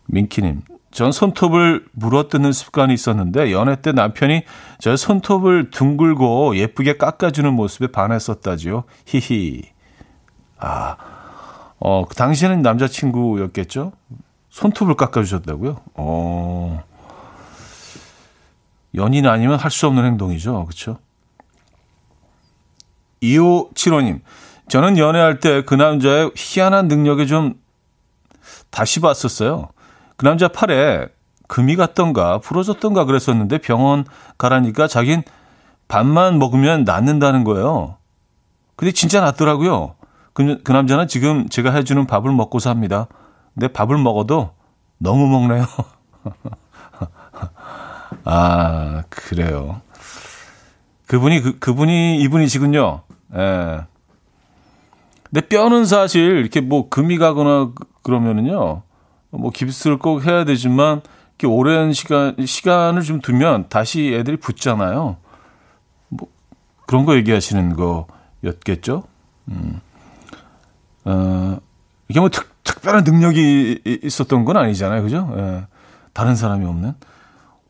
민키님, 전 손톱을 물어뜯는 습관이 있었는데 연애 때 남편이 저 손톱을 둥글고 예쁘게 깎아주는 모습에 반했었다지요. 히히. 아, 어, 그 당시에는 남자친구였겠죠? 손톱을 깎아주셨다고요? 어, 연인 아니면 할 수 없는 행동이죠. 그렇죠? 2575님, 저는 연애할 때 그 남자의 희한한 능력에 좀 다시 봤었어요. 그 남자 팔에 금이 갔던가 부러졌던가 그랬었는데 병원 가라니까 자긴 밥만 먹으면 낫는다는 거예요. 근데 진짜 낫더라고요. 그, 그 남자는 지금 제가 해주는 밥을 먹고 삽니다. 근데 밥을 먹어도 너무 먹네요. [LAUGHS] 아, 그래요. 그분이, 그, 그분이 이분이시군요. 예. 근데 뼈는 사실 이렇게 뭐 금이 가거나 그러면은요. 뭐 깁스를 꼭 해야 되지만 이렇게 오랜 시간 시간을 좀 두면 다시 애들이 붙잖아요. 뭐 그런 거 얘기하시는 거였겠죠. 음. 어, 이게 뭐 특, 특별한 능력이 있었던 건 아니잖아요. 그죠? 예. 다른 사람이 없는.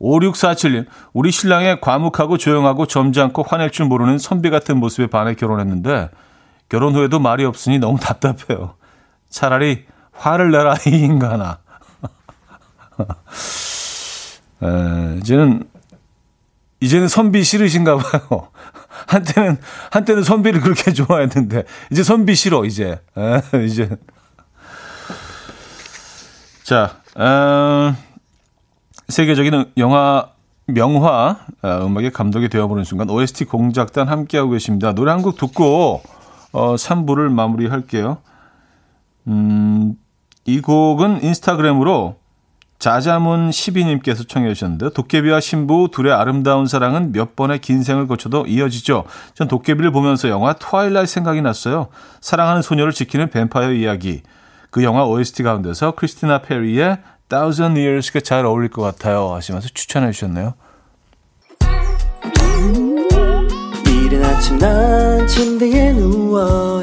5647님, 우리 신랑의 과묵하고 조용하고 점잖고 화낼 줄 모르는 선비 같은 모습에 반해 결혼했는데, 결혼 후에도 말이 없으니 너무 답답해요. 차라리 화를 내라, 이 인간아. 에, 이제는, 이제는 선비 싫으신가 봐요. 한때는, 한때는 선비를 그렇게 좋아했는데, 이제 선비 싫어, 이제. 에, 이제. 자, 음, 세계적인 영화 명화 음악의 감독이 되어보는 순간 OST 공작단 함께하고 계십니다. 노래 한 곡 듣고 어, 3부를 마무리할게요. 음, 이 곡은 인스타그램으로 자자문 12님께서 청해 주셨는데 도깨비와 신부 둘의 아름다운 사랑은 몇 번의 긴 생을 거쳐도 이어지죠. 전 도깨비를 보면서 영화 Twilight 생각이 났어요. 사랑하는 소녀를 지키는 뱀파이어 이야기. 그 영화 OST 가운데서 크리스티나 페리의 Thousand Years가 잘 어울릴 것 같아요 하시면서 추천해 주셨네요. 이른 아침 난 침대에 누워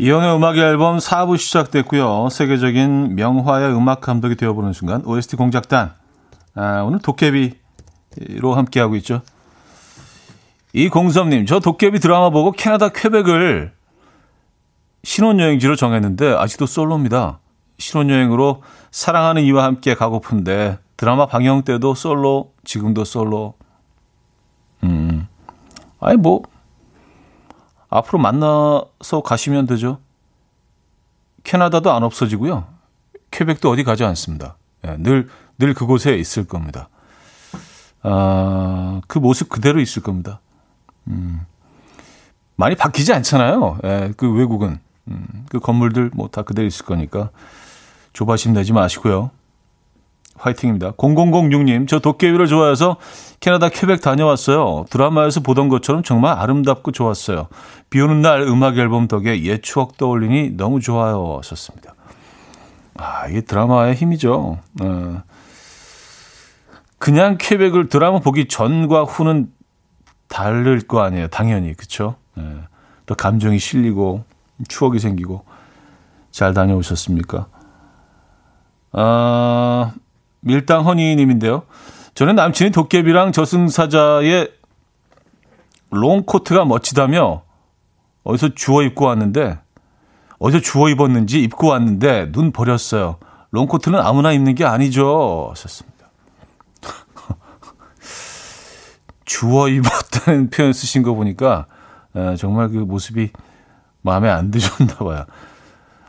이연의 음악 앨범 4부 시작됐고요. 세계적인 명화의 음악 감독이 되어보는 순간 OST 공작단 아, 오늘 도깨비로 함께하고 있죠. 이공섭님, 저 도깨비 드라마 보고 캐나다 퀘벡을 신혼여행지로 정했는데 아직도 솔로입니다. 신혼여행으로 사랑하는 이와 함께 가고픈데 드라마 방영 때도 솔로, 지금도 솔로. 음, 아니 뭐 앞으로 만나서 가시면 되죠. 캐나다도 안 없어지고요. 퀘벡도 어디 가지 않습니다. 예, 늘, 늘 그곳에 있을 겁니다. 아, 그 모습 그대로 있을 겁니다. 음, 많이 바뀌지 않잖아요. 예, 그 외국은. 음, 그 건물들 뭐 다 그대로 있을 거니까 조바심 내지 마시고요. 화이팅입니다. 0006님, 저 도깨비를 좋아해서 캐나다 퀘벡 다녀왔어요. 드라마에서 보던 것처럼 정말 아름답고 좋았어요. 비 오는 날 음악 앨범 덕에 옛 추억 떠올리니 너무 좋아요. 하셨습니다. 아, 이게 드라마의 힘이죠. 어. 그냥 퀘벡을 드라마 보기 전과 후는 다를 거 아니에요. 당연히. 그쵸? 예. 또 감정이 실리고 추억이 생기고 잘 다녀오셨습니까? 아, 밀당 허니님인데요. 저는 남친이 도깨비랑 저승사자의 롱코트가 멋지다며 어디서 주워 입고 왔는데 어디서 주워 입었는지 입고 왔는데 눈 버렸어요. 롱코트는 아무나 입는 게 아니죠. 하셨습니다. [LAUGHS] 주워 입었다는 표현 쓰신 거 보니까 에, 정말 그 모습이 마음에 안 드셨나 봐요.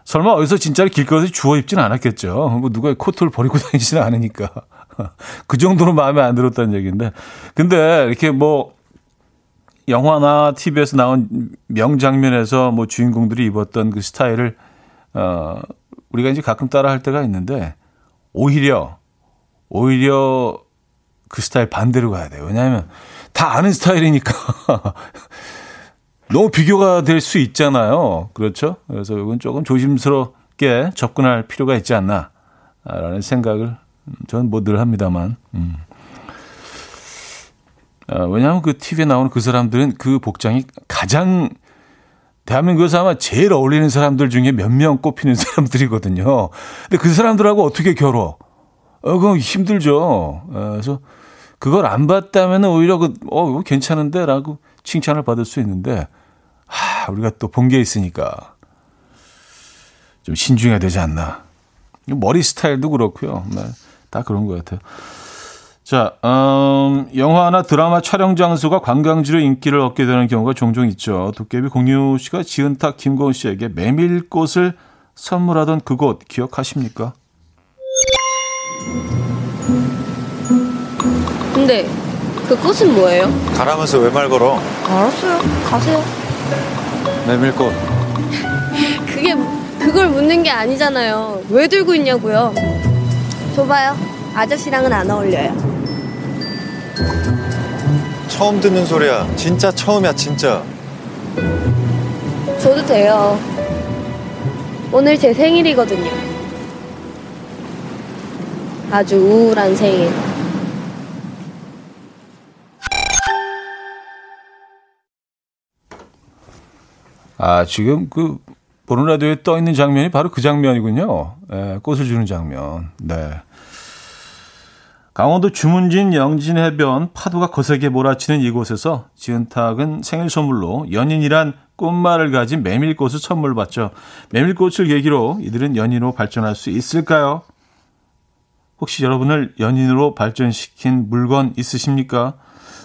설마 어디서 진짜로 길거리에서 주워 입지는 않았겠죠. 뭐 누가 코트를 버리고 [LAUGHS] 다니지는 않으니까. [LAUGHS] 그 정도로 마음에 안 들었다는 얘기인데. 근데 이렇게 뭐 영화나 TV에서 나온 명장면에서 뭐 주인공들이 입었던 그 스타일을 어 우리가 이제 가끔 따라 할 때가 있는데 오히려 오히려 그 스타일 반대로 가야 돼요. 왜냐하면 다 아는 스타일이니까 [LAUGHS] 너무 비교가 될 수 있잖아요. 그렇죠? 그래서 이건 조금 조심스럽게 접근할 필요가 있지 않나라는 생각을 저는 뭐 늘 합니다만. 음. 어, 왜냐하면 그 TV에 나오는 그 사람들은 그 복장이 가장 대한민국에서 아마 제일 어울리는 사람들 중에 몇 명 꼽히는 [LAUGHS] 사람들이거든요. 근데 그 사람들하고 어떻게 겨뤄? 어, 그건 힘들죠. 어, 그래서 그걸 안 봤다면 오히려 그, 어, 괜찮은데? 라고 칭찬을 받을 수 있는데, 하, 우리가 또 본 게 있으니까 좀 신중해야 되지 않나. 머리 스타일도 그렇고요. 네, 다 그런 것 같아요. 자, 음, 영화나 드라마 촬영 장소가 관광지로 인기를 얻게 되는 경우가 종종 있죠. 도깨비 공유 씨가 지은탁 김고은 씨에게 메밀꽃을 선물하던 그곳 기억하십니까? 근데 그 꽃은 뭐예요? 가라면서 왜 말 걸어? 알았어요. 가세요. 메밀꽃. 그게 그걸 묻는 게 아니잖아요. 왜 들고 있냐고요? 줘봐요. 아저씨랑은 안 어울려요. 처음 듣는 소리야. 진짜 처음이야, 진짜. 줘도 돼요. 오늘 제 생일이거든요. 아주 우울한 생일. 아, 지금 그 보는 라디오에 떠 있는 장면이 바로 그 장면이군요. 예, 꽃을 주는 장면. 네. 강원도 주문진 영진 해변 파도가 거세게 몰아치는 이곳에서 지은탁은 생일 선물로 연인이란 꽃말을 가진 메밀꽃을 선물 받죠. 메밀꽃을 계기로 이들은 연인으로 발전할 수 있을까요? 혹시 여러분을 연인으로 발전시킨 물건 있으십니까?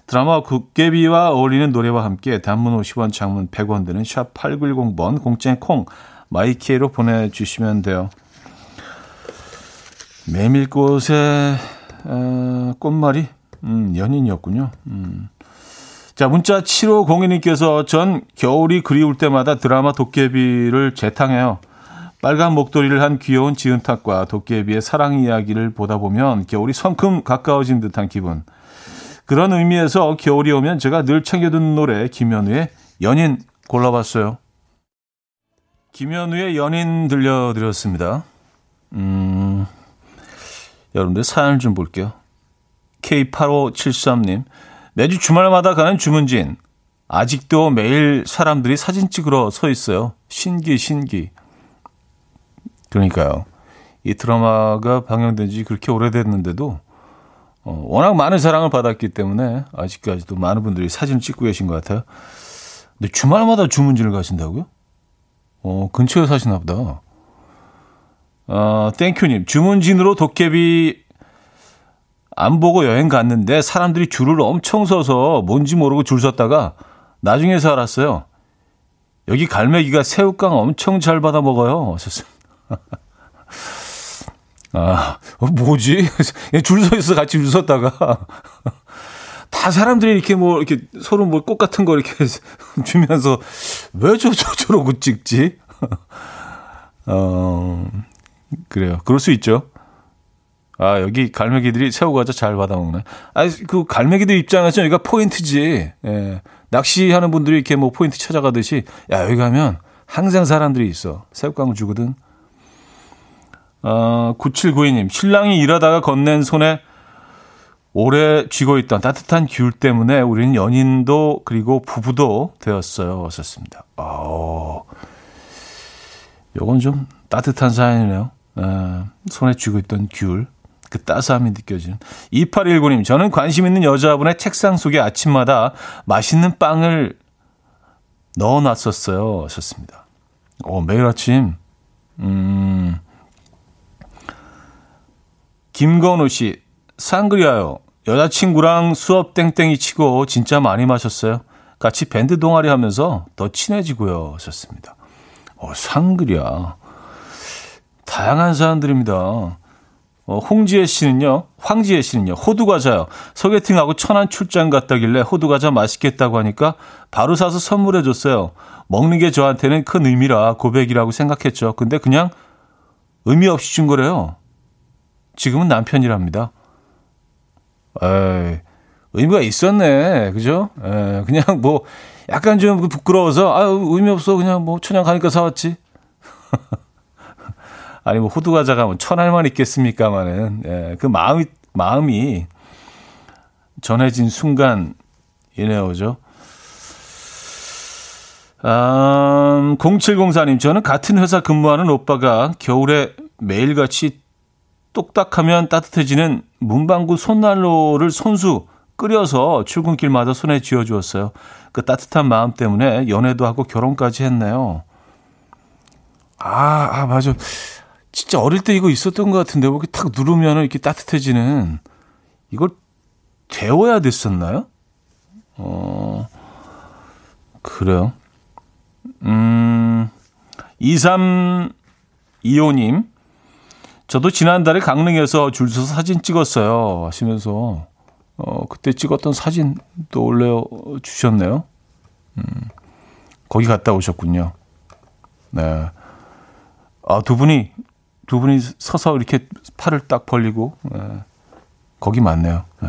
드라마 도깨비와 어울리는 노래와 함께 단문 50원, 장문 100원 드는 샵 8910번 공짜인 콩 마이 K로 보내주시면 돼요. 메밀꽃의 어, 꽃말이 음, 연인이었군요. 음. 자, 문자 7502님께서 전 겨울이 그리울 때마다 드라마 도깨비를 재탕해요. 빨간 목도리를 한 귀여운 지은탁과 도깨비의 사랑 이야기를 보다 보면 겨울이 성큼 가까워진 듯한 기분. 그런 의미에서 겨울이 오면 제가 늘 챙겨두는 노래 김현우의 연인 골라봤어요. 김현우의 연인 들려드렸습니다. 음, 여러분들 사연을 좀 볼게요. K8573님, 매주 주말마다 가는 주문진. 아직도 매일 사람들이 사진 찍으러 서 있어요. 신기, 신기. 그러니까요. 이 드라마가 방영된 지 그렇게 오래됐는데도 어, 워낙 많은 사랑을 받았기 때문에 아직까지도 많은 분들이 사진을 찍고 계신 것 같아요. 근데 주말마다 주문진을 가신다고요? 어, 근처에 사시나 보다. 어, 땡큐님, 주문진으로 도깨비 안 보고 여행 갔는데 사람들이 줄을 엄청 서서 뭔지 모르고 줄 섰다가 나중에서 알았어요. 여기 갈매기가 새우깡 엄청 잘 받아 먹어요. 하셨어요. 아, 어, 뭐지? [LAUGHS] 줄 서 있어 같이 줄 섰다가 [LAUGHS] 다 사람들이 이렇게 뭐 이렇게 서로 뭐 꽃 같은 거 이렇게 [LAUGHS] 주면서 왜 저 저 저러고 찍지? 어, 그래요. 그럴 수 있죠. 아, 여기 갈매기들이 새우과자 잘 받아먹네. 아, 그 갈매기들 입장에서 여기가 포인트지. 예. 낚시하는 분들이 이렇게 뭐 포인트 찾아가듯이, 야, 여기 가면 항상 사람들이 있어. 새우깡을 주거든. 어, 9792님, 신랑이 일하다가 건넨 손에 오래 쥐고 있던 따뜻한 귤 때문에 우리는 연인도 그리고 부부도 되었어요. 왔었습니다. 어, 요건 좀 따뜻한 사연이네요. 에, 손에 쥐고 있던 귤. 그 따스함이 느껴지는. 2819님, 저는 관심 있는 여자분의 책상 속에 아침마다 맛있는 빵을 넣어놨었어요. 하셨습니다. 어, 매일 아침, 음, 김건우 씨, 상그리아요. 여자친구랑 수업 땡땡이 치고 진짜 많이 마셨어요. 같이 밴드 동아리 하면서 더 친해지고요. 하셨습니다. 어, 상그리아. 다양한 사람들입니다. 어, 홍지혜 씨는요, 황지혜 씨는요, 호두과자요. 소개팅하고 천안 출장 갔다길래 호두과자 맛있겠다고 하니까 바로 사서 선물해 줬어요. 먹는 게 저한테는 큰 의미라 고백이라고 생각했죠. 근데 그냥 의미 없이 준 거래요. 지금은 남편이랍니다. 에이, 의미가 있었네. 그죠? 에, 그냥 뭐, 약간 좀 부끄러워서, 아 의미 없어. 그냥 뭐, 천양 가니까 사왔지. [LAUGHS] 아니, 뭐, 호두과자가 뭐, 천알만 있겠습니까마는, 예, 그 마음이, 마음이 전해진 순간이네요. 그죠? 음, 0704님, 저는 같은 회사 근무하는 오빠가 겨울에 매일같이 똑딱하면 따뜻해지는 문방구 손난로를 손수 끓여서 출근길마다 손에 쥐어주었어요. 그 따뜻한 마음 때문에 연애도 하고 결혼까지 했네요. 아, 아, 맞아. 진짜 어릴 때 이거 있었던 것 같은데, 뭐 이렇게 탁 누르면 이렇게 따뜻해지는, 이걸 데워야 됐었나요? 어, 그래요. 음, 2325님, 저도 지난달에 강릉에서 줄 서서 사진 찍었어요. 하시면서, 어, 그때 찍었던 사진도 올려 주셨네요. 음, 거기 갔다 오셨군요. 네. 아, 두 분이, 두 분이 서서 이렇게 팔을 딱 벌리고, 네. 거기 맞네요. 네.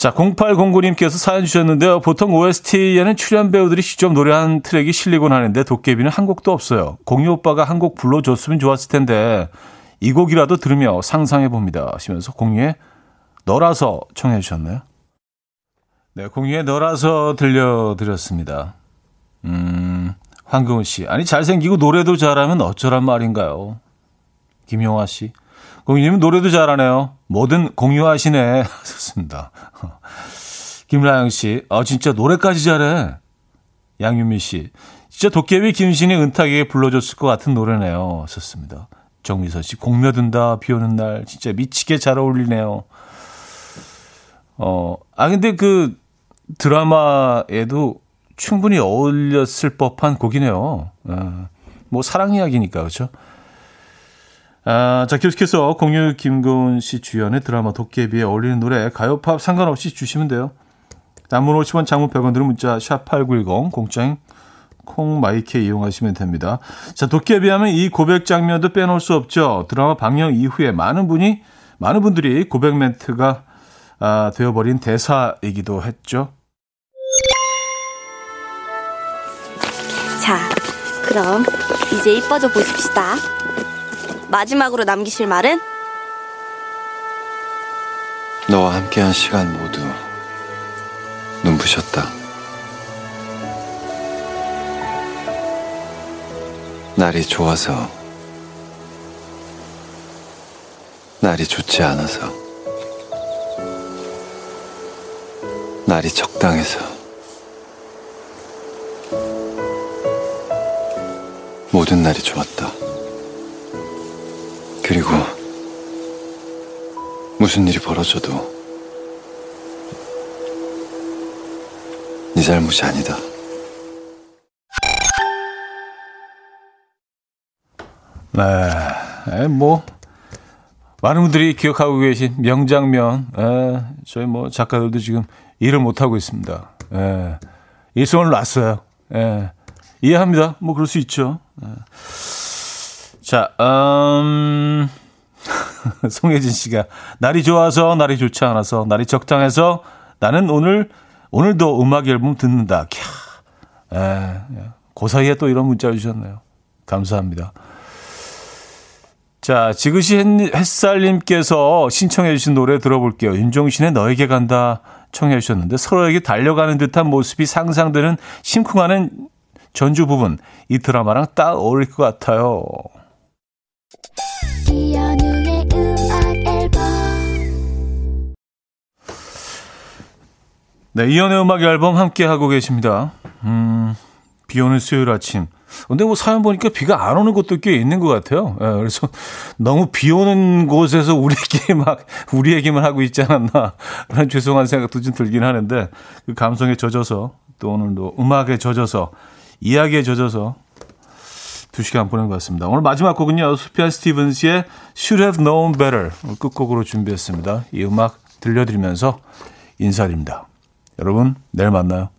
자, 0809님께서 사연 주셨는데요. 보통 OST에는 출연 배우들이 직접 노래한 트랙이 실리곤 하는데 도깨비는 한 곡도 없어요. 공유 오빠가 한 곡 불러줬으면 좋았을 텐데 이 곡이라도 들으며 상상해 봅니다. 하시면서 공유의 너라서 청해 주셨나요? 네, 공유의 너라서 들려드렸습니다. 음, 황금우 씨. 아니, 잘생기고 노래도 잘하면 어쩌란 말인가요? 김용화 씨. 공유님은 노래도 잘하네요. 뭐든 공유하시네. [LAUGHS] 좋습니다. 김라영 씨. 아, 진짜 노래까지 잘해. 양윤미 씨. 진짜 도깨비 김신이 은탁에게 불러줬을 것 같은 노래네요. 좋습니다. 정미선 씨. 공며든다. 비 오는 날. 진짜 미치게 잘 어울리네요. 어, 아, 근데 그 드라마에도 충분히 어울렸을 법한 곡이네요. 아, 뭐 사랑 이야기니까, 그렇죠? 아, 자, 계속해서 공유 김고은 씨 주연의 드라마 도깨비에 어울리는 노래 가요팝 상관없이 주시면 돼요. 단문 50원 장문 100원 들은 문자 샵8910 공짜인 콩마이케 이용하시면 됩니다. 자, 도깨비 하면 이 고백 장면도 빼놓을 수 없죠. 드라마 방영 이후에 많은 분이 많은 분들이 고백 멘트가 아, 되어버린 대사이기도 했죠. 자, 그럼 이제 이뻐져 보십시다. 마지막으로 남기실 말은? 너와 함께한 시간 모두 눈부셨다. 날이 좋아서, 날이 좋지 않아서, 날이 적당해서, 모든 날이 좋았다. 그리고 무슨 일이 벌어져도 네 잘못이 아니다. 네, 뭐 많은 분들이 기억하고 계신 명장면. 에, 저희 뭐 작가들도 지금 일을 못 하고 있습니다. 에, 일손을 놨어요. 에, 이해합니다. 뭐 그럴 수 있죠. 에. 자, 음, [LAUGHS] 송혜진 씨가 날이 좋아서 날이 좋지 않아서 날이 적당해서 나는 오늘 오늘도 음악 앨범 듣는다. 캬. 에, 그 사이에 또 이런 문자 주셨네요. 감사합니다. 자, 지그시 햇살님께서 신청해 주신 노래 들어볼게요. 윤종신의 너에게 간다 청해 주셨는데 서로에게 달려가는 듯한 모습이 상상되는 심쿵하는 전주 부분 이 드라마랑 딱 어울릴 것 같아요. 네, 이연의 음악 앨범 함께 하고 계십니다. 음, 비 오는 수요일 아침. 근데 뭐 사연 보니까 비가 안 오는 곳도 꽤 있는 것 같아요. 예, 그래서 너무 비 오는 곳에서 우리에게 막, 우리 얘기만 하고 있지 않았나. 그런 죄송한 생각도 좀 들긴 하는데, 그 감성에 젖어서, 또 오늘도 음악에 젖어서, 이야기에 젖어서, 두 시간 보낸 것 같습니다. 오늘 마지막 곡은요, 수피안 스티븐스의 Should Have Known Better 끝곡으로 준비했습니다. 이 음악 들려드리면서 인사드립니다. 여러분, 내일 만나요.